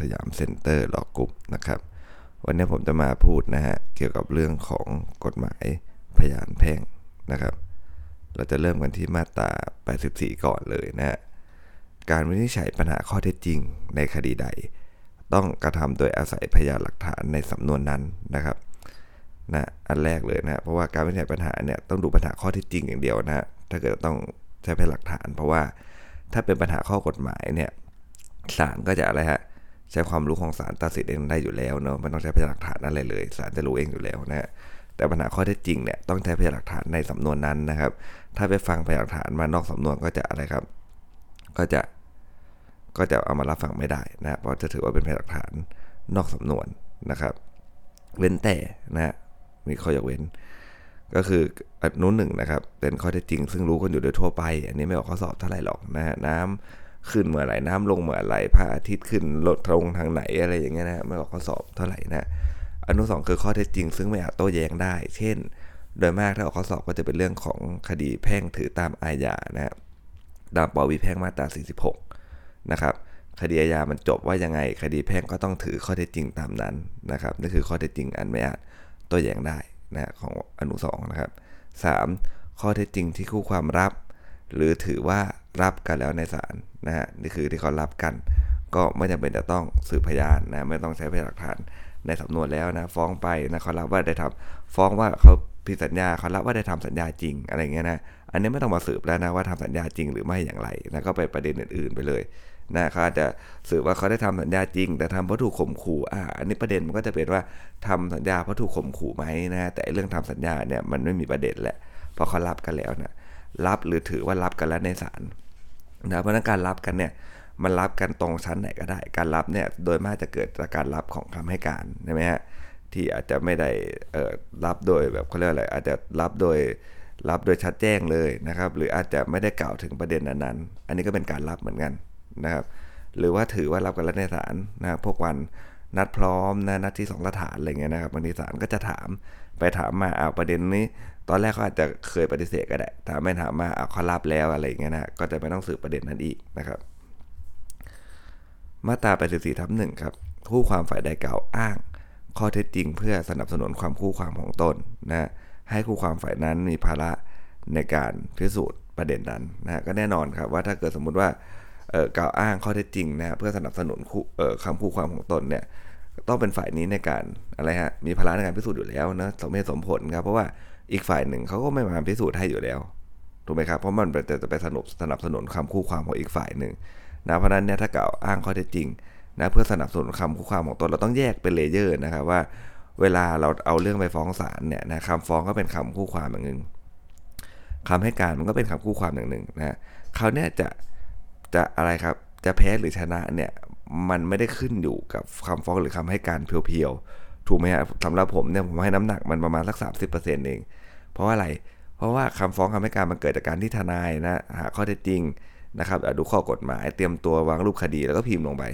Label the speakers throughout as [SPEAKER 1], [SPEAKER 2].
[SPEAKER 1] สยามเซ็นเตอร์ Law Group นะครับ วันนี้ผมจะมาพูดนะฮะเกี่ยวกับเรื่องของกฎหมายพยานแพ่งนะครับ เราจะเริ่มกันที่มาตรา 84 ก่อนเลยนะฮะการวินิจฉัยปัญหาข้อเท็จจริงในคดีใด ต้องกระทำโดยอาศัยพยานหลักฐานในสำนวนนั้นนะครับนะอันแรกเลยนะเพราะว่าการวินิจฉัยปัญหาเนี่ยต้องดูปัญหาข้อเท็จจริงอย่างเดียวนะถ้าเกิดต้องใช้พยานหลักฐาน เพราะว่าถ้าเป็นปัญหาข้อกฎหมายเนี่ยศาลก็จะอะไรฮะ ใช้ความรู้ของศาลตัดสินเองได้อยู่แล้วเนาะไม่ต้องใช้พยานหลักฐานอะไรเลยศาลจะรู้เองอยู่แล้วนะแต่ปัญหาข้อเท็จจริงเนี่ยต้องใช้พยานหลักฐานในสำนวนนั้นนะครับ ถ้าไปฟังพยานหลักฐานมานอกสำนวนก็จะอะไรครับ ก็จะก็จะเอามารับฟังไม่ได้นะเพราะจะถือว่าเป็นพยานหลักฐานนอกสำนวนนะครับ เว้นแต่นะมีข้อยกเว้น ก็คืออนุหนึ่งนะครับ เป็นข้อเท็จจริง ซึ่งรู้กันอยู่โดยทั่วไป อันนี้ไม่ออกข้อสอบเท่าไหร่หรอกนะฮะน้ำ ขึ้นเมื่อไหร่น้ำลงเมื่อไหร่พระอาทิตย์ขึ้นลดลงทางไหนอะไรอย่างเงี้ยนะไม่ออกข้อสอบเท่าไหร่นะอนุสองคือข้อเท็จจริง ซึ่งไม่อาจโต้แย้งได้ เช่น โดยมากถ้าออกข้อสอบก็จะเป็นเรื่องของคดีแพ่งถือตามอาญานะตามปวีแพ่งมาตรา 46 นะครับคดีอาญามันจบว่ายังไง คดีแพ่งก็ต้องถือข้อเท็จจริงตามนั้นนะครับนี่คือข้อเท็จจริงอันไม่อาจโต้แย้งได้นะของอนุสองนะครับ 3. ข้อเท็จจริงที่คู่ความรับ หรือถือว่า รับกันแล้วในศาลนะฮะนี่คือที่เขารับกัน ก็ไม่จำเป็นจะต้องสืบพยานนะไม่ต้องใช้พยานหลักฐานในสำนวนแล้วนะฟ้องไปนะเขารับว่าได้ทำฟ้องว่าเขาผิดสัญญาเขารับว่าได้ทำสัญญาจริงอะไรเงี้ยนะอันนี้ไม่ต้องมาสืบแล้วนะว่าทำสัญญาจริงหรือไม่อย่างไรนะก็ไปประเด็นอื่นๆไปเลยนะเขาอาจจะสืบว่าเขาได้ทำสัญญาจริง แต่ทำเพราะถูกข่มขู่อ่าอันนี้ประเด็นมันก็จะเป็นว่าทำสัญญาเพราะถูกข่มขู่ไหมนะแต่เรื่องทำสัญญาเนี่ยมันไม่มีประเด็นแหละเพราะเขารับกันแล้วนะรับหรือถือว่ารับกันแล้วในศาล นะเพราะนั้นการรับกันเนี่ยมันรับกันตรงชั้นไหนก็ได้ การรับเนี่ยโดยมากจะเกิดจากการรับของคำให้การใช่ไหมฮะที่อาจจะไม่ได้รับโดยแบบเขาเรียกอะไรอาจจะรับโดยรับโดยชัดแจ้งเลยนะครับ หรืออาจจะไม่ได้กล่าวถึงประเด็นนั้นๆ อันนี้ก็เป็นการรับเหมือนกันนะครับ หรือว่าถือว่ารับกันแล้วในศาลนะพวกวันนัดพร้อมนะนัดที่สองสถานอะไรเงี้ยนะครับบางทีศาลก็จะถามไปถามมาเอาประเด็นนี้ ตอนแรกเขาอาจจะเคยปฏิเสธก็ได้ถ้าไม่ถามมาเอาเขารับแล้วอะไรเงี้ยนะก็จะไม่ต้องสืบประเด็นนั้นอีกนะครับ มาตรา84ทับหนึ่งครับคู่ความฝ่ายใดกล่าวอ้าง ข้อเท็จจริงเพื่อสนับสนุนความคู่ความของตนนะให้คู่ความฝ่ายนั้นมีภาระในการพิสูจน์ประเด็นนั้นนะก็แน่นอนครับว่าถ้าเกิดสมมุติว่ากล่าวอ้างข้อเท็จจริงนะเพื่อสนับสนุนคำคู่ความของตนเนี่ยต้องเป็นฝ่ายนี้ในการอะไรฮะมีภาระในการพิสูจน์อยู่แล้วนะสมเหตุสมผลครับเพราะว่า อีกฝ่ายหนึ่งเขาก็ไม่มาพิสูจน์ให้อยู่แล้วถูกไหมครับเพราะมันจะไปสนับสนับสนุนคำคู่ความของอีกฝ่ายหนึ่งนะเพราะนั้นเนี่ยถ้ากล่าวอ้างข้อเท็จจริงนะเพื่อสนับสนุนคำคู่ความของตนเราต้องแยกเป็น layer นะครับว่า เวลาเราเอาเรื่องไปฟ้องศาลเนี่ยนะคำฟ้องก็เป็นคำคู่ความอย่างหนึ่งคำให้การมันก็เป็นคำคู่ความอย่างหนึ่งนะเขาเนี่ยจะจะอะไรครับจะแพ้หรือชนะเนี่ยมันไม่ได้ขึ้นอยู่กับคำฟ้องหรือคำให้การเพียวๆถูกไหมฮะสำหรับผมเนี่ยผมให้น้ำหนักมันประมาณสักสามสิบเปอร์เซ็นต์เอง เพราะว่าอะไร เพราะว่าคำฟ้องคำให้การมันเกิดจากการที่ทนายนะหาข้อเท็จจริงนะครับดูข้อกฎหมายเตรียมตัววางรูปคดีแล้วก็พิมพ์ลงไป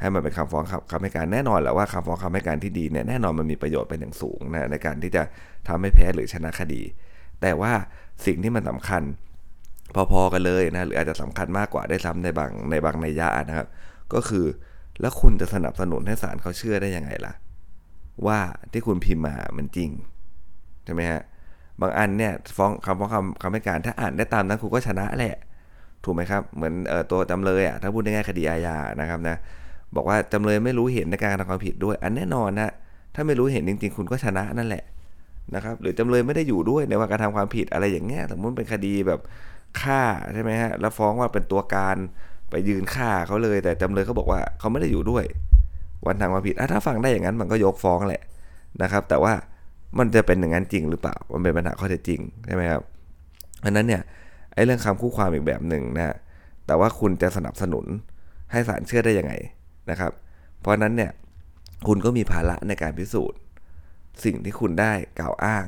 [SPEAKER 1] ให้มันเป็นคำฟ้องคำให้การแน่นอนแหละว่าคำฟ้องคำให้การที่ดีเนี่ยแน่นอนมันมีประโยชน์เป็นอย่างสูงนะในการที่จะทำให้แพ้หรือชนะคดี แต่ว่าสิ่งที่มันสาคัญพอๆกันเลยนะหรืออาจจะสำคัญมากกว่าได้ซ้ำในบางในบางในยะนะครับ ก็คือแล้วคุณจะสนับสนุนให้ศาลเขาเชื่อได้ยังไงล่ะ ว่าที่คุณพิมพ์มามันจริงใช่ไหมฮะ บางอันเนี่ยฟ้องคำฟ้องคำคำให้การ ถ้าอ่านได้ตามนั้นคุณก็ชนะแหละถูกไหมครับเหมือนเออตัวจำเลยอะถ้าพูดง่ายๆคดีอาญานะครับนะบอกว่าจำเลยไม่รู้เห็นในการกระทำความผิดด้วย อันแน่นอนนะถ้าไม่รู้เห็นจริง ๆ คุณก็ชนะนั่นแหละนะครับหรือจำเลยไม่ได้อยู่ด้วยในว่าการทำความผิดอะไรอย่างเงี้ยสมมติเป็นคดีแบบฆ่าใช่ไหมฮะแล้วฟ้องว่าเป็นตัวการไปยืนฆ่าเขาเลย แต่จำเลยเขาบอกว่าเขาไม่ได้อยู่ด้วย วันทางความผิดถ้าฟังได้อย่างนั้นมันก็ยกฟ้องแหละนะครับ แต่ว่า มันจะเป็นอย่างนั้นจริงหรือเปล่า มันเป็นปัญหาข้อเท็จจริงใช่ไหมครับอันนั้นเนี่ยไอ้เรื่องคำคู่ความอีกแบบหนึ่งนะแต่ว่าคุณจะสนับสนุนให้ศาลเชื่อได้ยังไงนะครับ เพราะนั้นเนี่ยคุณก็มีภาระในการพิสูจน์ สิ่งที่คุณได้กล่าวอ้าง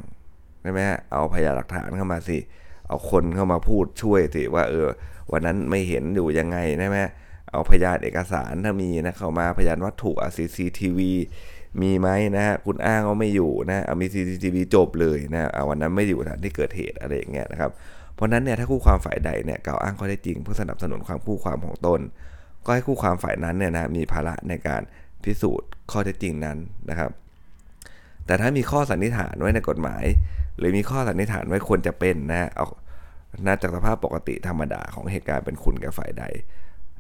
[SPEAKER 1] ใช่ไหมเอาพยานหลักฐานเข้ามาสิเอาคนเข้ามาพูดช่วยสิว่าเออวันนั้นไม่เห็นอยู่ยังไงใช่ไหมเอาพยานเอกสารถ้ามีนะเข้ามาพยานวัตถุอะซีซีทีวี มีไหมนะฮะคุณอ้างว่าไม่อยู่นะเอามีซีซีทีวีจบเลยนะเอาวันนั้นไม่อยู่ถานที่เกิดเหตุอะไรอย่างเงี้ยนะครับเพราะนั้นเนี่ยถ้าคู่ความฝ่ายใดเนี่ยกล่าวอ้างข้อเท็จจริงเพื่อสนับสนุนความคู่ความของตน ก็ให้คู่ความฝ่ายนั้นเนี่ยนะมีภาระในการพิสูจน์ข้อเท็จจริงนั้นนะครับ แต่ถ้ามีข้อสันนิษฐานไว้ในกฎหมาย หรือมีข้อสันนิษฐานไว้ควรจะเป็นนะเอาน่าจากสภาพปกติธรรมดาของเหตุการณ์เป็นคุณแก่ฝ่ายใด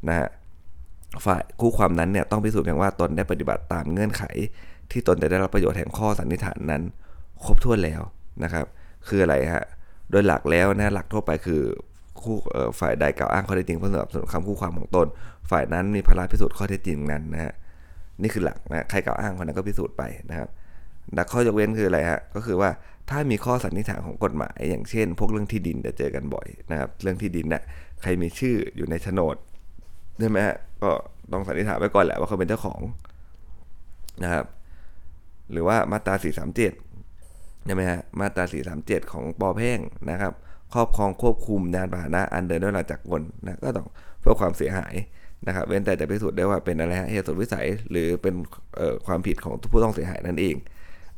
[SPEAKER 1] นะฮะ ฝ่ายคู่ความนั้นเนี่ยต้องพิสูจน์เพียงว่าตนได้ปฏิบัติตามเงื่อนไข ที่ตนจะได้รับประโยชน์แห่งข้อสันนิษฐานนั้น ครบถ้วนแล้วนะครับ คืออะไรฮะโดยหลักแล้วนะหลักทั่วไปคือคู่ฝ่ายใดกล่าวอ้างข้อเท็จจริงเพื่อสนับสนุนคำคู่ความของตน ฝ่ายนั้นมีภาระพิสูจน์ข้อเท็จจริงนั้นนะฮะนี่คือหลักนะใครกล่าวอ้างคนนั้นก็พิสูจน์ไปนะครับแต่ข้อยกเว้นคืออะไรฮะก็คือว่าถ้ามีข้อสันนิษฐานของกฎหมาย อย่างเช่น พวกเรื่องที่ดินจะเจอกันบ่อยนะครับ เรื่องที่ดินนะ่ะใครมีชื่ออยู่ในโฉนด ใช่ไหมฮะก็ต้องสันนิษฐานไว้ก่อนแหละว่าเขาเป็นเจ้าของนะครับ หรือว่ามาตรา 437ใช่ไหมฮะมาตรา 437 ของปอแพ่งนะครับ ครอบครองควบคุมยานพาหนะอันเดินด้วยหลักจักรกลนะก็ต้องเพื่อความเสียหายนะครับ เว้นแต่จะพิสูจน์ได้ว่าเป็นอะไรเหตุสุดวิสัยหรือเป็นความผิดของผู้ต้องเสียหายนั่นเอง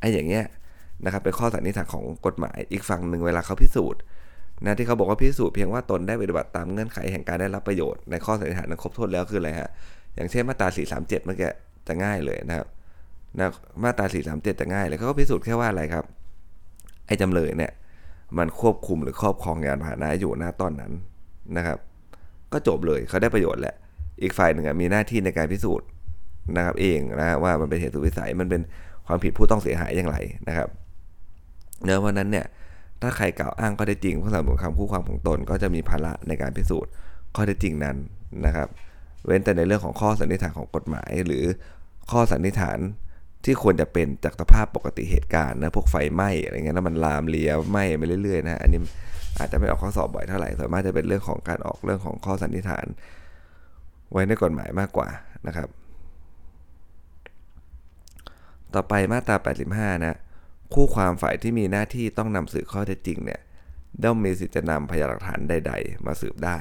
[SPEAKER 1] ไอ้อย่างเงี้ยนะครับเป็นข้อสันนิษฐานของกฎหมายอีกฝั่งหนึ่งเวลาเขาพิสูจน์ นะที่เขาบอกว่าพิสูจน์เพียงว่าตนได้ปฏิบัติตามเงื่อนไขแห่งการได้รับประโยชน์ในข้อสันนิษฐานนั้นครบถ้วนแล้วคืออะไรฮะอย่างเช่นมาตรา 437 เมื่อกี้จะง่ายเลยนะครับนะมาตรา 437 จะง่ายเลยเขาก็พิสูจน์แค่ว่าอะไรครับ ไอ้จำเลยเนี่ยมันควบคุมหรือครอบครองยานพาหนะอยู่หน้าตอนนั้นนะครับ ก็จบเลยเขาได้ประโยชน์แหละ อีกฝ่ายหนึ่งมีหน้าที่ในการพิสูจน์นะครับเองนะว่ามันเป็นเหตุสุวิสัยมันเป็นความผิดผู้ต้องเสียหายอย่างไรนะครับเนื้อวันนั้นเนี่ย ถ้าใครกล่าวอ้างข้อเท็จจริงผู้สนับสนุนคำคู่ความของตน ก็จะมีภาระในการพิสูจน์ข้อเท็จจริงนั้นนะครับ เว้นแต่ในเรื่องของข้อสันนิษฐานของกฎหมาย หรือข้อสันนิษฐานที่ควรจะเป็นจากสภาพปกติเหตุการณ์นะพวกไฟไหม้อะไรเงี้ยแล้วมันลามเลียไหม้ไปเรื่อยๆนะอันนี้อาจจะไม่ออกข้อสอบบ่อยเท่าไหร่ส่วนมากจะเป็นเรื่องของการออกเรื่องของข้อสันนิษฐาน ไว้ในกฎหมายมากกว่านะครับ ต่อไปมาตรา 85 นะ คู่ความฝ่ายที่มีหน้าที่ต้องนำสืบข้อเท็จจริงเนี่ยย่อมมีสิทธิจะนำพยานหลักฐานใด ๆ มาสืบได้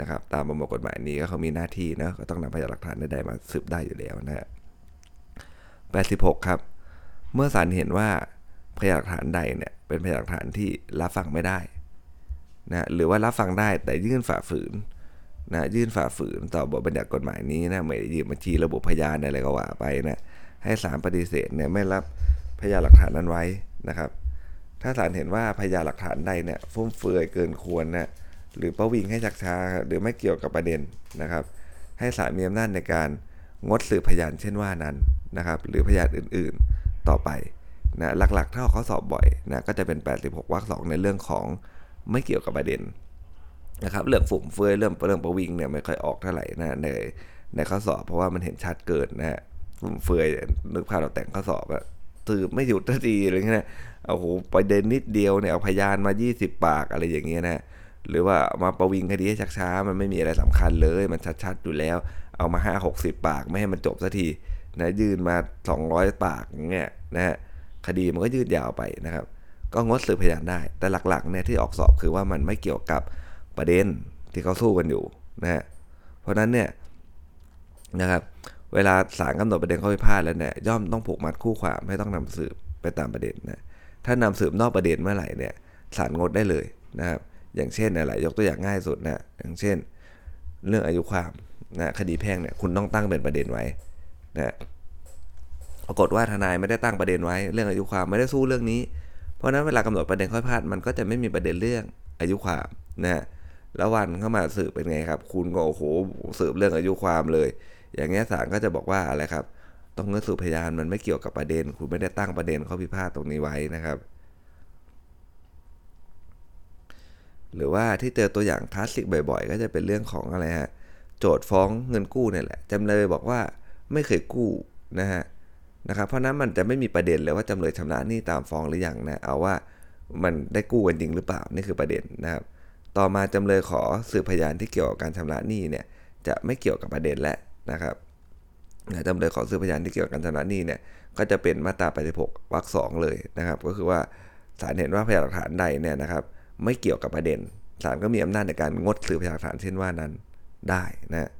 [SPEAKER 1] นะครับ ตามประมวลกฎหมายนี้ก็เขามีหน้าที่นะก็ต้องนำพยานหลักฐานใดๆมาสืบได้อยู่แล้วนะฮะ86 ครับ เมื่อศาลเห็นว่าพยานหลักฐานใดเนี่ยเป็นพยานหลักฐานที่รับฟังไม่ได้นะหรือว่ารับฟังได้แต่ยื่นฝ่าฝืนนะยื่นฝ่าฝืนต่อบทบัญญัติกฎหมายนี้นะไม่ยืนบัญชีระบุพยานอะไรก็ว่าไปนะให้ศาลปฏิเสธเนี่ยไม่รับ พยานหลักฐานนั้นไว้นะครับ ถ้าศาลเห็นว่าพยานหลักฐานใดเนี่ยฟุ่มเฟือยเกินควรนะหรือประวิงให้ชักช้าหรือไม่เกี่ยวกับประเด็นนะครับ ให้ศาลมีอำนาจในการงดสืบพยานเช่นว่านั้นนะครับ หรือพยานอื่นๆต่อไปนะหลักๆถ้าเขาสอบบ่อยนะก็จะเป็น 86วรรคสองในเรื่องของไม่เกี่ยวกับประเด็นนะครับเรื่องฝุ่มเฟือยเรื่องเรื่องประวิงเนี่ยไม่ค่อยออกเท่าไหร่นะในในข้อสอบเพราะว่ามันเห็นชัดเกินนะฮะฝุ่มเฟือยนึกภาพเราแต่งข้อสอบอะ สืบไม่หยุดทันทีอะไรเงี้ยโอ้โหประเด็นนิดเดียวเนี่ยเอาพยานมา 20 ปากอะไรอย่างเงี้ยนะหรือว่ามาประวิงคดีให้ชักช้ามันไม่มีอะไรสำคัญเลย มันชัดๆอยู่แล้ว เอามา 5 60 ปากไม่ให้มันจบสักทีนะยืนมา 200 ปากเงี้ยนะฮะคดีมันก็ยืดยาวไปนะครับ ก็งดสืบพยานได้ แต่หลักๆเนี่ยที่ออกสอบคือว่ามันไม่เกี่ยวกับประเด็นที่เขาสู้กันอยู่นะฮะเพราะนั้นเนี่ยนะครับ เวลาศาลกำหนดประเด็นข้อพิพาทแล้วเนี่ยย่อมต้องผูกมัดคู่ความให้ต้องนำสืบไปตามประเด็นนะถ้านำสืบนอกประเด็นเมื่อไหร่เนี่ยศาลงดได้เลยนะครับอย่างเช่นอะไรยกตัวอย่างง่ายสุดนะอย่างเช่น เรื่องอายุความนะคดีแพ่งเนี่ยคุณต้องตั้งเป็นประเด็นไว้นะปรากฏว่าทนายไม่ได้ตั้งประเด็นไว้ เรื่องอายุความไม่ได้สู้เรื่องนี้ เพราะนั้นเวลากำหนดประเด็นข้อพิพาทมันก็จะไม่มีประเด็นเรื่องอายุความนะแล้ววันเข้ามาสืบเป็นไงครับ คุณก็โอ้โหสืบเรื่องอายุความเลย อย่างเงี้ยศาลก็จะบอกว่าอะไรครับ ต้องเงื่อนสู่พยานมันไม่เกี่ยวกับประเด็น คุณไม่ได้ตั้งประเด็นข้อพิพาทตรงนี้ไว้นะครับ หรือว่าที่เจอตัวอย่างคลาสสิกบ่อย ๆ ก็จะเป็นเรื่องของอะไรฮะโจทย์ฟ้องเงินกู้เนี่ยแหละจำเลยบอกว่าไม่เคยกู้นะฮะนะครับ เพราะนั้นมันจะไม่มีประเด็นเลยว่าจำเลยชำระหนี้ตามฟ้องหรือยังนะเอาว่ามันได้กู้กันจริงหรือเปล่านี่คือประเด็นนะครับ ต่อมาจำเลยขอสืบพยานที่เกี่ยวกับการชำระหนี้เนี่ยจะไม่เกี่ยวกับประเด็นและ นะครับจำเลยขอซื้อพยานที่เกี่ยวกับการชำระหนี้เนี่ยก็จะเป็นมาตรา86วรรคสองเลยนะครับ ก็คือว่าศาลเห็นว่าพยานหลักฐานใดเนี่ยนะครับ ไม่เกี่ยวกับประเด็นศาลก็มีอำนาจในการงดสืบพยานหลักฐานเช่นว่านั้นได้นะ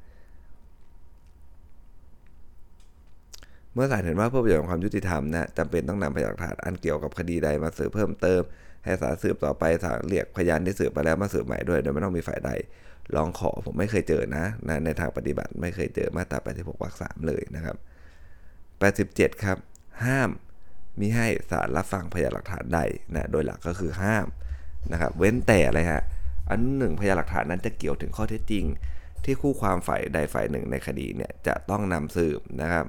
[SPEAKER 1] เมื่อศาลเห็นว่าเพื่อประโยชน์ของความยุติธรรมนะจำเป็นต้องนำพยานหลักฐานอันเกี่ยวกับคดีใดมาสืบเพิ่มเติม ให้ศาลสืบต่อไปศาลเรียกพยานที่สืบไปแล้วมาสืบใหม่ด้วยโดยไม่ต้องมีฝ่ายใดลองขอผมไม่เคยเจอนะนะในทางปฏิบัติไม่เคยเจอมาตรา86วรรคสามเลยนะครับ87ครับ ห้ามมิให้ศาลรับฟังพยานหลักฐานใดนะโดยหลักก็คือห้ามนะครับ เว้นแต่อะไรฮะอันหนึ่งพยานหลักฐานนั้นจะเกี่ยวถึงข้อเท็จจริง ที่คู่ความฝ่ายใดฝ่ายหนึ่งในคดีเนี่ยจะต้องนำสืบนะครับ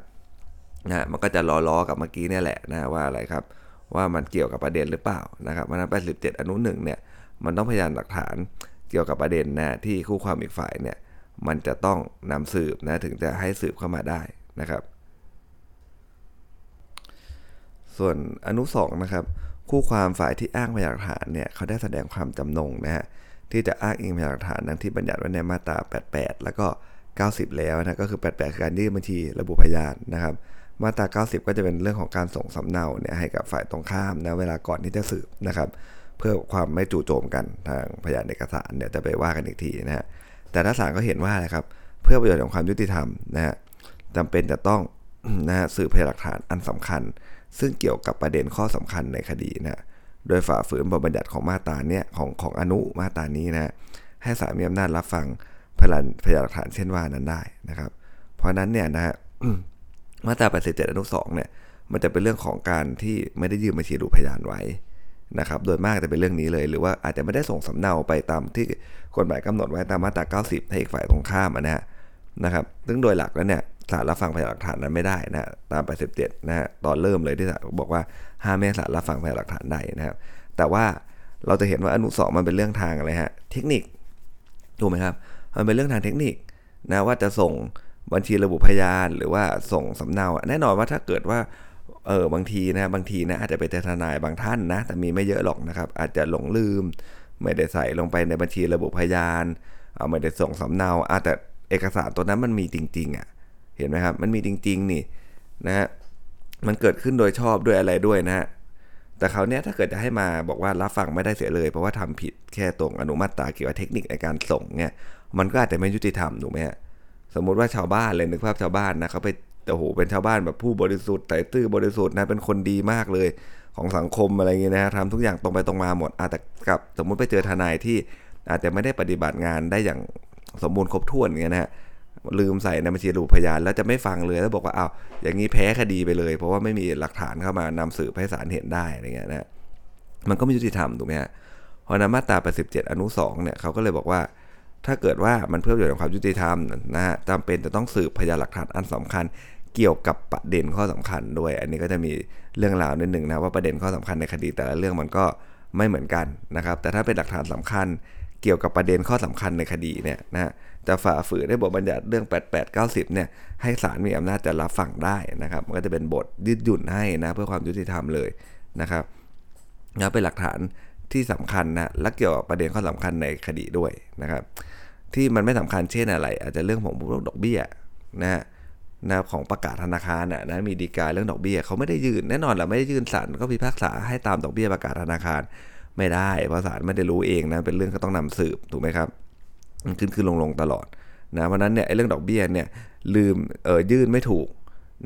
[SPEAKER 1] นะมันก็จะล้อๆกับเมื่อกี้เนี่ยแหละนะว่าอะไรครับ ว่ามันเกี่ยวกับประเด็นหรือเปล่านะครับมันนั้น87 อนุหนึ่งเนี่ยมันต้องพยานหลักฐานเกี่ยวกับประเด็นนะที่คู่ความอีกฝ่ายเนี่ยมันจะต้องนำสืบนะถึงจะให้สืบเข้ามาได้นะครับ ส่วนอนุสองนะครับคู่ความฝ่ายที่อ้างพยานหลักฐานเนี่ยเขาได้แสดงความจำนงนะฮะที่จะอ้างอิงพยานหลักฐานดังที่บัญญัติไว้ในมาตรา 88 แล้วก็ 90 แล้วนะก็คือ 88 คือการยื่นบัญชีระบุพยานนะครับ มาตรา 90 ก็จะเป็นเรื่องของการส่งสำเนาเนี่ยให้กับฝ่ายตรงข้ามนะเวลาก่อนที่จะสืบนะครับ เพื่อความไม่จู่โจมกันทางพยานเอกสารเนี่ยจะไปว่ากันอีกทีนะฮะแต่ถ้าศาลก็เห็นว่านะครับเพื่อประโยชน์ของความยุติธรรมนะฮะจำเป็นจะต้องนะฮะสืบพยานหลักฐานอันสำคัญ ซึ่งเกี่ยวกับประเด็นข้อสำคัญในคดีนะโดยฝ่าฝืนบทบัญญัติของมาตราเนี่ยของของอนุมาตรานี้นะให้ศาลมีอำนาจรับฟังพยานพยานหลักฐานเช่นว่านั้นได้นะครับ เพราะนั้นเนี่ยนะฮะ มาตรา87อนุ2เนี่ยมันจะเป็นเรื่องของการที่ไม่ได้ยื่นบัญชีดูพยานไว้นะครับ โดยมากจะเป็นเรื่องนี้เลย หรือว่าอาจจะไม่ได้ส่งสำเนาไปตามที่กฎหมายกำหนดไว้ตามมาตรา 90 ให้อีกฝ่ายตรงข้ามนะฮะนะครับ ซึ่งโดยหลักแล้วเนี่ยศาลรับฟังพยานหลักฐานนั้นไม่ได้นะตาม 87 นะฮะตอนเริ่มเลยที่ศาลบอกว่าห้ามไม่ศาลรับฟังพยานหลักฐานใดนะครับ แต่ว่าเราจะเห็นว่าอนุสองมันเป็นเรื่องทางอะไรฮะเทคนิคถูกไหมครับ มันเป็นเรื่องทางเทคนิคนะว่าจะส่ง บัญชีระบุพยานหรือว่าส่งสำเนาแน่นอนว่าถ้าเกิดว่าเออบางทีนะบางทีนะอาจจะไปเจอทนายบางท่านนะแต่มีไม่เยอะหรอกนะครับ อาจจะหลงลืม ไม่ได้ใส่ลงไปในบัญชีระบุพยานเอาไม่ได้ส่งสำเนาอาแต่เอกสารตัวนั้นมันมีจริง ๆอะเห็นไหมครับมันมีจริง ๆ นี่นะฮะมันเกิดขึ้นโดยชอบด้วยอะไรด้วยนะฮะแต่เขาเนี้ยถ้าเกิดจะให้มาบอกว่ารับฟังไม่ได้เสียเลย เพราะว่าทำผิดแค่ตรงอนุมาตราเกี่ยวกับเทคนิคในการส่งเนี่ยมันก็อาจจะไม่ยุติธรรมถูกไหมฮะ สมมุติว่าชาวบ้านเลยนึกภาพชาวบ้านนะเขาไปโอ้โหเป็นชาวบ้านแบบผู้บริสุทธิ์ไต่ตื้อบริสุทธิ์นะเป็นคนดีมากเลยของสังคมอะไรเงี้ยนะทำทุกอย่างตรงไปตรงมาหมดอาจจะกับสมมุติไปเจอทนายที่อาจจะไม่ได้ปฏิบัติงานได้อย่างสมบูรณ์ครบถ้วนเงี้ยนะฮะลืมใส่ในบัญชีรูปพยานแล้วจะไม่ฟังเลยแล้วบอกว่าอ้าวอย่างนี้แพ้คดีไปเลย เพราะว่าไม่มีหลักฐานเข้ามานำสืบให้ศาลเห็นได้อะไรเงี้ยนะมันก็ไม่ยุติธรรมถูกไหมฮะเพราะนั้นมาตรา87 อนุ2เนี่ยเขาก็เลยบอกว่า ถ้าเกิดว่ามันเพื่อประโยชน์ของความยุติธรรมนะฮะจำเป็นจะต้องสืบพยานหลักฐานอันสำคัญ เกี่ยวกับประเด็นข้อสำคัญด้วย อันนี้ก็จะมีเรื่องราวนิดหนึ่งนะว่าประเด็นข้อสำคัญในคดีแต่ละเรื่องมันก็ไม่เหมือนกันนะครับ แต่ถ้าเป็นหลักฐานสำคัญเกี่ยวกับประเด็นข้อสำคัญในคดีเนี่ยนะจะฝ่าฝืนได้บทบัญญัติเรื่อง 88 90 เนี่ยให้ศาลมีอำนาจจะรับฟังได้นะครับ มันก็จะเป็นบทยืดหยุ่นให้นะเพื่อความยุติธรรมเลยนะครับนะเป็นหลักฐาน ที่สำคัญนะและเกี่ยวกับประเด็นข้อสำคัญในคดีด้วยนะครับ ที่มันไม่สำคัญเช่นอะไร อาจจะเรื่องของพวกดอกเบี้ยนะฮะนะของประกาศธนาคารนะนะมีดีกาเรื่องดอกเบี้ยเขาไม่ได้ยื่นแน่นอนแหละไม่ได้ยื่นศาลก็พิพากษาให้ตามดอกเบี้ยประกาศธนาคารไม่ได้เพราะศาลไม่ได้รู้เองนะเป็นเรื่องก็ต้องนำสืบถูกไหมครับมันขึ้นขึ้นลงลงตลอดนะเพราะนั้นเนี่ยไอ้เรื่องดอกเบี้ยเนี่ยลืมเออยื่นไม่ถูก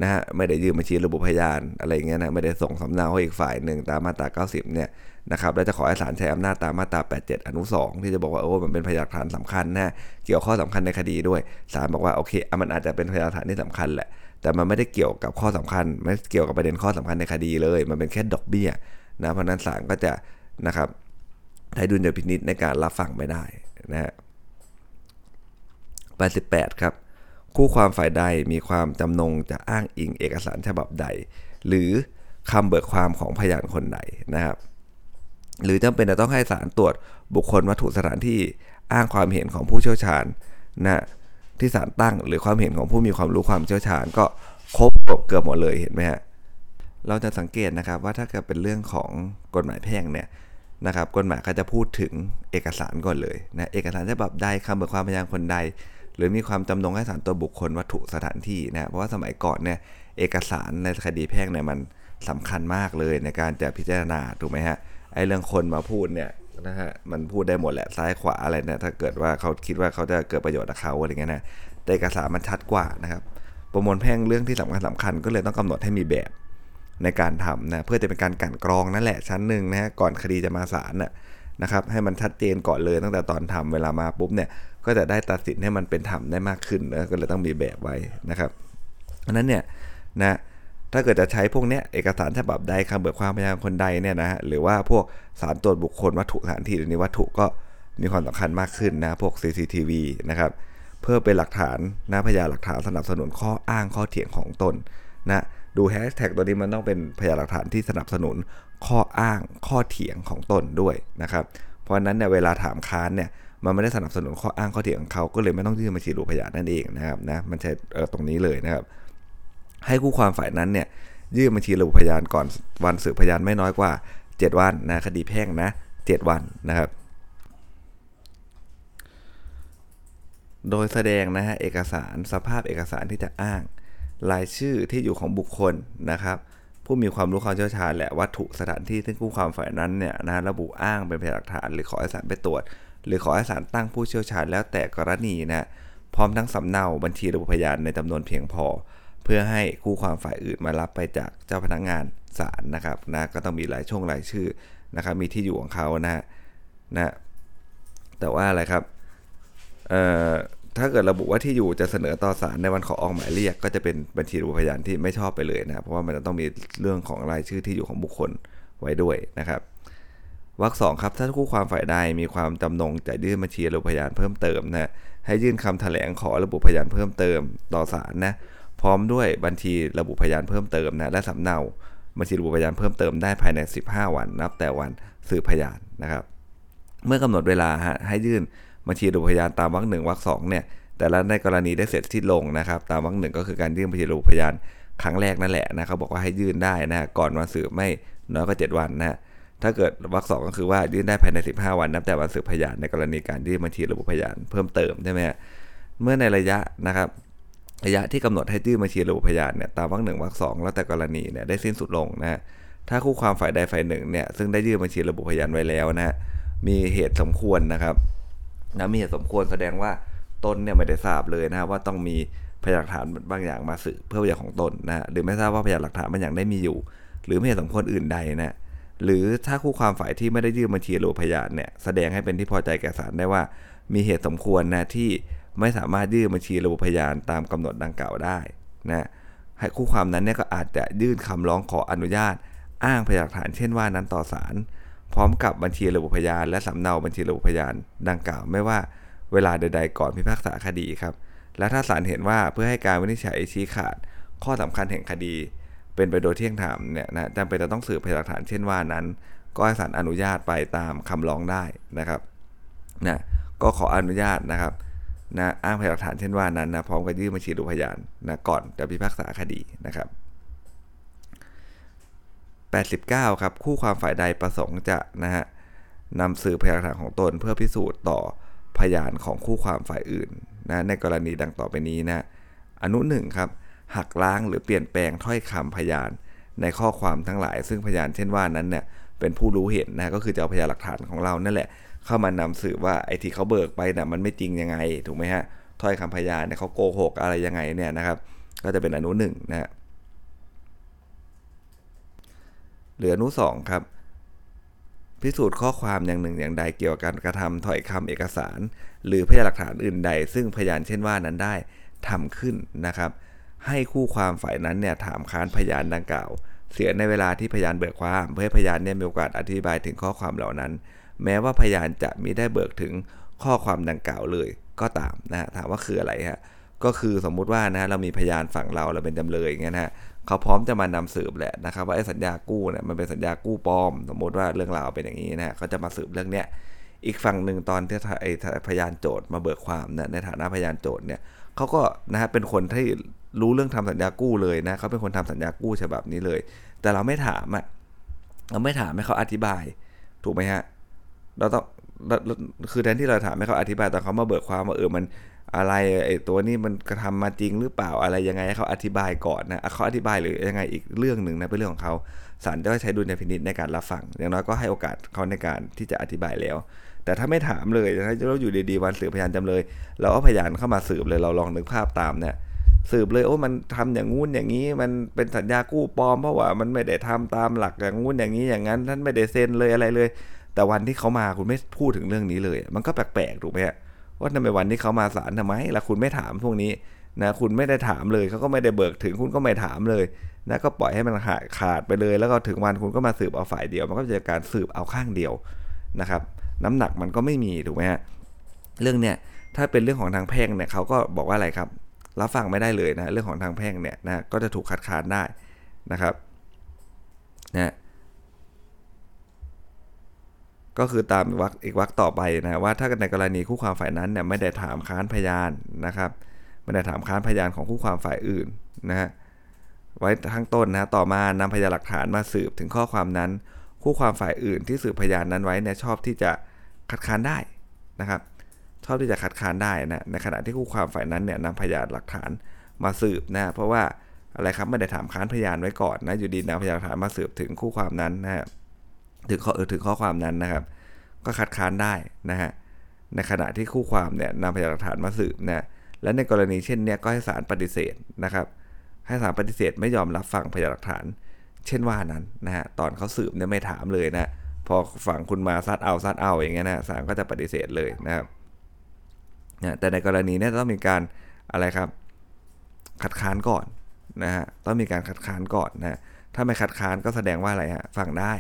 [SPEAKER 1] นะฮะไม่ได้ยื่นบัญชีระบุพยานอะไรเงี้ยนะไม่ได้ส่งสำเนาให้อีกฝ่ายหนึ่งตามมาตรา 90 เนี่ยนะครับแล้วจะขอให้ศาลใช้อำนาจตามมาตรา 87 อนุ 2 ที่จะบอกว่าโอ้มันเป็นพยานหลักฐานสำคัญนะเกี่ยวข้อสำคัญในคดีด้วยศาลบอกว่าโอเคมันอาจจะเป็นพยานหลักฐานที่สำคัญแหละ แต่มันไม่ได้เกี่ยวกับข้อสำคัญ ไม่เกี่ยวกับประเด็นข้อสำคัญในคดีเลย มันเป็นแค่ดอกเบี้ยนะเพราะนั้นศาลก็จะนะครับใช้ดุลยพินิษในการรับฟังไม่ได้นะฮะ88 ครับ คู่ความฝ่ายใดมีความจำนงจะอ้างอิงเอกสารฉบับใด หรือคำเบิกความของพยานคนใดนะครับ หรือจำเป็นจะต้องให้ศาลตรวจบุคคลวัตถุสถานที่อ้างความเห็นของผู้เชี่ยวชาญนะที่ศาลตั้งหรือความเห็นของผู้มีความรู้ความเชี่ยวชาญ ก็ครบเกือบหมดเลยเห็นไหมฮะเราจะสังเกตนะครับว่าถ้าเกิดเป็นเรื่องของกฎหมายแพ่งเนี่ยนะครับกฎหมายก็จะพูดถึงเอกสารก่อนเลยนะเอกสารฉบับใดคำเบิกความพยานคนใด หรือมีความจำนงให้สารตัวบุคคลวัตถุสถานที่นะเพราะว่าสมัยก่อนเนี่ยเอกสารในคดีแพ่งเนี่ยมันสำคัญมากเลยในการจะพิจารณาถูกไหมฮะไอ้เรื่องคนมาพูดเนี่ยนะฮะมันพูดได้หมดแหละซ้ายขวาอะไรเนี่ยถ้าเกิดว่าเขาคิดว่าเขาจะเกิดประโยชน์กับเขาอะไรเงี้ยนะแต่เอกสารมันชัดกว่านะครับประมวลแพ่งเรื่องที่สำคัญสำคัญก็เลยต้องกำหนดให้มีแบบในการทำนะเพื่อจะเป็นการกันกรองนั่นแหละชั้นหนึ่งนะฮะก่อนคดีจะมาศาลนะนะครับให้มันชัดเจนก่อนเลยตั้งแต่ตอนทำเวลามาปุ๊บเนี่ย ก็จะได้ตัดสินให้มันเป็นธรรมได้มากขึ้นนะก็เลยต้องมีแบบไว้นะครับเพราะนั้นเนี่ยนะถ้าเกิดจะใช้พวกเนี้ยเอกสารฉบับใดคำเบิกความพยานคนใดเนี่ยนะหรือว่าพวกสารตรวจบุคคลวัตถุสถานที่หรือนี้วัตถุก็มีความสำคัญมากขึ้นนะพวก CCTV นะครับเพื่อเป็นหลักฐานนะพยานหลักฐานสนับสนุนข้ออ้างข้อเถียงของตนนะดูแฮชแท็กตัวนี้มันต้องเป็นพยานหลักฐานที่สนับสนุนข้ออ้างข้อเถียงของตนด้วยนะครับ เพราะนั้นเนี่ยเวลาถามค้านเนี่ย มันไม่ได้สนับสนุนข้ออ้างข้อเถียงของเขาก็เลยไม่ต้องยื่นบัญชีรูพยานนั่นเองนะครับนะมันใช้ตรงนี้เลยนะครับ ให้คู่ความฝ่ายนั้นเนี่ยยื่นบัญชีระบุพยานก่อนวันสืบพยานไม่น้อยกว่า 7 วันนะคดีแพ่งนะ 7 วันนะครับ โดยแสดงนะฮะเอกสารสภาพเอกสารที่จะอ้าง รายชื่อที่อยู่ของบุคคลนะครับ ผู้มีความรู้ความเชี่ยวชาญและวัตถุสถานที่ซึ่งคู่ความฝ่ายนั้นเนี่ยนะระบุอ้างเป็นพยานหลักฐานหรือขอให้ศาลไปตรวจ หรือขอให้ศาลตั้งผู้เชี่ยวชาญแล้วแต่กรณีนะพร้อมทั้งสำเนาบัญชีระบุพยานในจำนวนเพียงพอ เพื่อให้คู่ความฝ่ายอื่นมารับไปจากเจ้าพนักงานศาลนะครับนะก็ต้องมีรายช่วงรายชื่อนะครับมีที่อยู่ของเขานะนะแต่ว่าอะไรครับเอ่อถ้าเกิดระบุว่าที่อยู่จะเสนอต่อศาลในวันขอออกหมายเรียก ก็จะเป็นบัญชีรูปพยานที่ไม่ชอบไปเลยนะเพราะว่ามันจะต้องมีเรื่องของรายชื่อที่อยู่ของบุคคลไว้ด้วยนะครับ วรรคสองครับ ถ้าคู่ความฝ่ายใดมีความจำนงจะยื่นบัญชีรูปพยานเพิ่มเติมนะให้ยื่นคำแถลงขอระบุพยานเพิ่มเติมต่อศาลนะพร้อมด้วยบัญชีระบุพยานเพิ่มเติมนะและสำเนาบัญชีระบุพยานเพิ่มเติมได้ภายใน 15 วันนับแต่วันสืบพยานนะครับ เมื่อกำหนดเวลาฮะให้ยื่นบัญชีระบุพยานตามวรรคหนึ่งวรรคสองเนี่ยแต่ละในกรณีได้เสร็จที่ลงนะครับ ตามวรรคหนึ่งก็คือการยื่นบัญชีระบุพยานครั้งแรกนั่นแหละนะเขาบอกว่าให้ยื่นได้นะก่อนวันสืบไม่น้อยกว่า7วันนะ ถ้าเกิดวรรคสองก็คือว่ายื่นได้ภายใน 15 วันนับแต่วันสืบพยานในกรณีการยื่นบัญชีระบุพยานเพิ่มเติมใช่ไหมเมื่อในระยะนะครับระยะที่กำหนดให้ยื่นบัญชีระบุพยานเนี่ยตามวรรคหนึ่งวรรคสองแล้วแต่กรณีเนี่ยได้สิ้นสุดลงนะถ้าคู่ความฝ่ายใดฝ่ายหนึ่งเนี่ยซึ่งได้ยื่นบัญชีระบุพยานไว้แล้วนะมีเหตุสมควรนะครับนะมีเหตุสมควรแสดงว่าตนเนี่ยไม่ได้ทราบเลยนะว่าต้องมีพยานหลักฐานบางอย่างมาสืบเพื่อประโยชน์ของตนนะหรือไม่ทราบว่าพยานหลักฐานบางอย่างได้มีอยู่ หรือไม่เหตุสมควรอื่นใดนะ หรือถ้าคู่ความฝ่ายที่ไม่ได้ยื่นบัญชีระบุพยานเนี่ยแสดงให้เป็นที่พอใจแก่ศาลได้ว่า มีเหตุสมควรนะที่ไม่สามารถยื่นบัญชีระบุพยานตามกำหนดดังกล่าวได้นะให้คู่ความนั้นเนี่ยก็อาจจะยื่นคำร้องขออนุญาต อ้างพยานหลักฐานเช่นว่านั้นต่อศาลพร้อมกับบัญชีระบุพยานและสำเนาบัญชีระบุพยานดังกล่าวไม่ว่าเวลาใดๆก่อนพิพากษาคดีครับ และถ้าศาลเห็นว่าเพื่อให้การวินิจฉัยชี้ขาดข้อสำคัญแห่งคดี เป็นไปโดยเที่ยงธรรมเนี่ยนะจำเป็นจะต้องสืบพยานหลักฐานเช่นว่านั้น ก็ให้ศาลอนุญาตไปตามคำร้องได้นะครับนะก็ขออนุญาตนะครับนะอ้างพยานหลักฐานเช่นว่านั้นนะพร้อมกับยื่นบัญชีรูพยานนะก่อนจะพิพากษาคดีนะครับ 89 ครับ คู่ความฝ่ายใดประสงค์จะนะฮะนำสืบพยานหลักฐานของตนเพื่อพิสูจน์ต่อพยานของคู่ความฝ่ายอื่นนะในกรณีดังต่อไปนี้นะอนุหนึ่งครับ หักล้างหรือเปลี่ยนแปลงถ้อยคำพยานในข้อความทั้งหลาย ซึ่งพยานเช่นว่านั้นเนี่ยเป็นผู้รู้เห็นนะก็คือจะเอาพยานหลักฐานของเรานั่นแหละ เข้ามานำสืบว่าไอ้ที่เขาเบิกไปนะ่ะมันไม่จริงยังไงถูกไหมฮะถ้อยคำพยานเนี่ยเขาโกหกอะไรยังไงเนี่ยนะครับ ก็จะเป็นอนุหนึ่งนะเหลืออนุสองครับพิสูจน์ข้อความอย่างหนึ่งอย่างใดเกี่ยวกับการกระทำถ้อยคำเอกสาร หรือพยานหลักฐานอื่นใด ซึ่งพยานเช่นว่านั้นได้ทำขึ้นนะครับ ให้คู่ความฝ่ายนั้นเนี่ยถามค้านพยานดังกล่าว เสียในเวลาที่พยานเบิกความ เพื่อให้พยานเนี่ยมีโอกาสอธิบายถึงข้อความเหล่านั้น แม้ว่าพยานจะมิได้เบิกถึงข้อความดังกล่าวเลยก็ตามนะฮะถามว่าคืออะไรฮะก็คือสมมุติว่านะเรามีพยานฝั่งเราเราเป็นจำเลยอย่างเงี้ยนะฮะเขาพร้อมจะมานำสืบแหละนะครับว่าไอ้สัญญากู้เนี่ยมันเป็นสัญญากู้ปลอม สมมติว่าเรื่องราวเป็นอย่างนี้นะเขาจะมาสืบเรื่องเนี้ยอีกฝั่งหนึ่งตอนที่ไอ้พยานโจทย์มาเบิกความเนี่ยในฐานะพยานโจทย์เนี่ยเขาก็นะฮะเป็นคนที่ รู้เรื่องทำสัญญากู้เลยนะเขาเป็นคนทำสัญญากู้ฉบับนี้เลย แต่เราไม่ถามอะเราไม่ถามให้เขาอธิบาย ถูกไหมฮะเราต้องคือแทนที่เราถามให้เขาอธิบายตอนเขามาเบิกความว่าเออมันอะไรไอ้ตัวนี้มันกระทำมาจริงหรือเปล่าอะไรยังไงให้เขาอธิบายก่อนนะเขาอธิบายหรือยังไงอีกเรื่องหนึ่งนะเป็นเรื่องของเขาศาลจะใช้ดุลยพินิจในการรับฟังอย่างน้อยก็ให้โอกาสเขาในการที่จะอธิบายแล้ว แต่ถ้าไม่ถามเลยถ้าเราอยู่ดีๆวันสืบพยานจำเลย เราก็พยานเข้ามาสืบเลยเราลองนึกภาพตามเนี่ย สืบเลยโอ้มันทำอย่างงู้นอย่างนี้ มันเป็นสัญญากู้ปลอมเพราะว่ามันไม่ได้ทำตามหลักอย่างงู้นอย่างนี้อย่างนั้นท่านไม่ได้เซ็นเลยอะไรเลย แต่วันที่เขามาคุณไม่พูดถึงเรื่องนี้เลย มันก็แปลกๆถูกไหมฮะว่าทำไมวันนี้เขามาศาลทำไมล่ะคุณไม่ถามพวกนี้นะคุณไม่ได้ถามเลยเขาก็ไม่ได้เบิกถึงคุณก็ไม่ถามเลยนะก็ปล่อยให้มันขาดขาดไปเลย แล้วก็ถึงวันคุณก็มาสืบเอาฝ่ายเดียว มันก็จะการสืบเอาข้างเดียวนะครับ น้ำหนักมันก็ไม่มีถูกไหมฮะเรื่องเนี้ยถ้าเป็นเรื่องของทางแพ่งเนี่ยเขาก็บอกว่าอะไรครับ รับฟังไม่ได้เลยนะเรื่องของทางแพ่งเนี่ยนะก็จะถูกคัดค้านได้นะครับนะก็คือตามวรรคอีกวรรคต่อไปนะว่าถ้าในกรณีคู่ความฝ่ายนั้นเนี่ยไม่ได้ถามค้านพยานนะครับไม่ได้ถามค้านพยานของคู่ความฝ่ายอื่นนะฮะไว้ทั้งต้นนะต่อมานำพยานหลักฐานมาสืบถึงข้อความนั้น คู่ความฝ่ายอื่นที่สืบพยานนั้นไว้เนี่ยชอบที่จะคัดค้านได้นะครับ ชอบที่จะคัดค้านได้นะในขณะที่คู่ความฝ่ายนั้นเนี่ยนำพยานหลักฐานมาสืบนะเพราะว่าอะไรครับไม่ได้ถามค้านพยานไว้ก่อนนะอยู่ดีนำพยานหลักฐานมาสืบถึงคู่ความนั้นนะฮะถึงข้อถึงข้อความนั้นนะครับ ก็คัดค้านได้นะฮะในขณะที่คู่ความเนี่ยนำพยานหลักฐานมาสืบนะและในกรณีเช่นเนี้ยก็ให้ศาลปฏิเสธนะครับ ให้ศาลปฏิเสธไม่ยอมรับฟังพยานหลักฐาน เช่นว่านั้นนะฮะตอนเขาสืบเนี่ยไม่ถามเลยนะพอฝั่งคุณมาซัดเอาซัดเอาอย่างเงี้ยนะศาลก็จะปฏิเสธเลยนะครับ นะแต่ในกรณีนี้ต้องมีการอะไรครับ คัดค้านก่อนนะฮะต้องมีการคัดค้านก่อนนะถ้าไม่คัดค้านก็แสดงว่าอะไรฮะฟังได้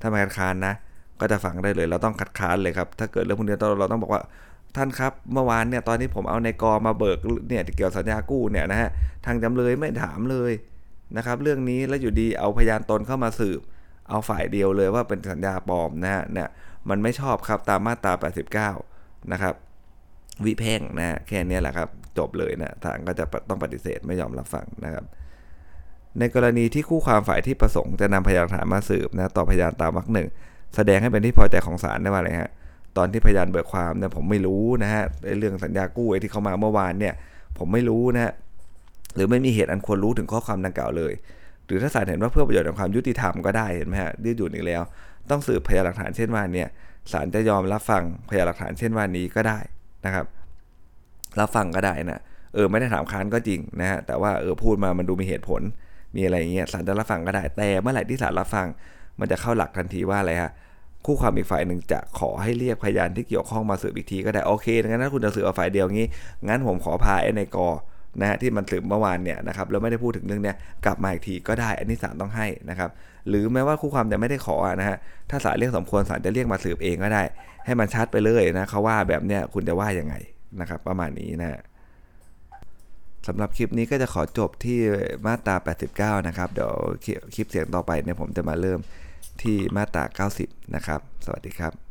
[SPEAKER 1] ถ้าไม่คัดค้านนะ ก็จะฟังได้เลย เราต้องคัดค้านเลยครับ ถ้าเกิดเรื่องพวกนี้เราต้องบอกว่าท่านครับเมื่อวานเนี่ยตอนนี้ผมเอาในกอมาเบิกเนี่ยเกี่ยวสัญญากู้เนี่ยนะฮะทางจำเลยไม่ถามเลยนะครับ เรื่องนี้แล้วอยู่ดีเอาพยานตนเข้ามาสืบ เอาฝ่ายเดียวเลยว่าเป็นสัญญาปลอมนะฮะเนี่ยมันไม่ชอบครับตามมาตรา 89 นะครับ วิเพ่งนะแค่นี้แหละครับ จบเลยนะศาลก็จะต้องปฏิเสธไม่ยอมรับฟังนะครับ ในกรณีที่คู่ความฝ่ายที่ประสงค์จะนำพยานหลักฐานมาสืบนะต่อพยานตามวรรคหนึ่งแสดงให้เป็นที่พอใจของศาลได้ว่าอะไรฮะตอนที่พยานเบิกความเนี่ยผมไม่รู้นะฮะเรื่องสัญญากู้ไอ้ที่เขามาเมื่อวานเนี่ย ผมไม่รู้นะฮะหรือไม่มีเหตุอันควรรู้ถึงข้อความดังกล่าวเลย หรือถ้าศาลเห็นว่าเพื่อประโยชน์แห่งความยุติธรรมก็ได้เห็นไหมฮะยืดหยุ่นอีกแล้ว ต้องสืบพยานหลักฐานเช่นว่าเนี่ยศาลจะยอมรับฟังพยานหลักฐานเช่นว่านี้ก็ได้ นะครับรับฟังก็ได้นะเออไม่ได้ถามค้านก็จริงนะฮะแต่ว่าเออพูดมามันดูมีเหตุผลมีอะไรอย่างเงี้ยศาลจะรับฟังก็ได้แต่เมื่อไหร่ที่ศาลรับฟัง มันจะเข้าหลักทันทีว่าอะไรฮะคู่ความอีกฝ่ายหนึ่งจะขอให้เรียกพยานที่เกี่ยวข้องมาสืบอีกทีก็ได้โอเคงั้นถ้าคุณจะสืบเอาฝ่ายเดียวงี้ งั้นผมขอพาไอ้ในกอ นะฮะที่มันสืบเมื่อวานเนี่ยนะครับแล้วไม่ได้พูดถึงเรื่องเนี้ยกลับมาอีกทีก็ได้ อันนี้ศาลต้องให้นะครับหรือแม้ว่าคู่ความจะไม่ได้ขอนะฮะถ้าศาลเรียกสมควรศาลจะเรียกมาสืบเองก็ได้ ให้มันชัดไปเลยนะเขาว่าแบบเนี้ยคุณจะว่ายังไงนะครับประมาณนี้นะฮะสำหรับคลิปนี้ก็จะขอจบที่มาตรา 89 นะครับเดี๋ยวคลิปเสียงต่อไปเนี่ยผมจะมาเริ่มที่มาตรา 90 นะครับ สวัสดีครับ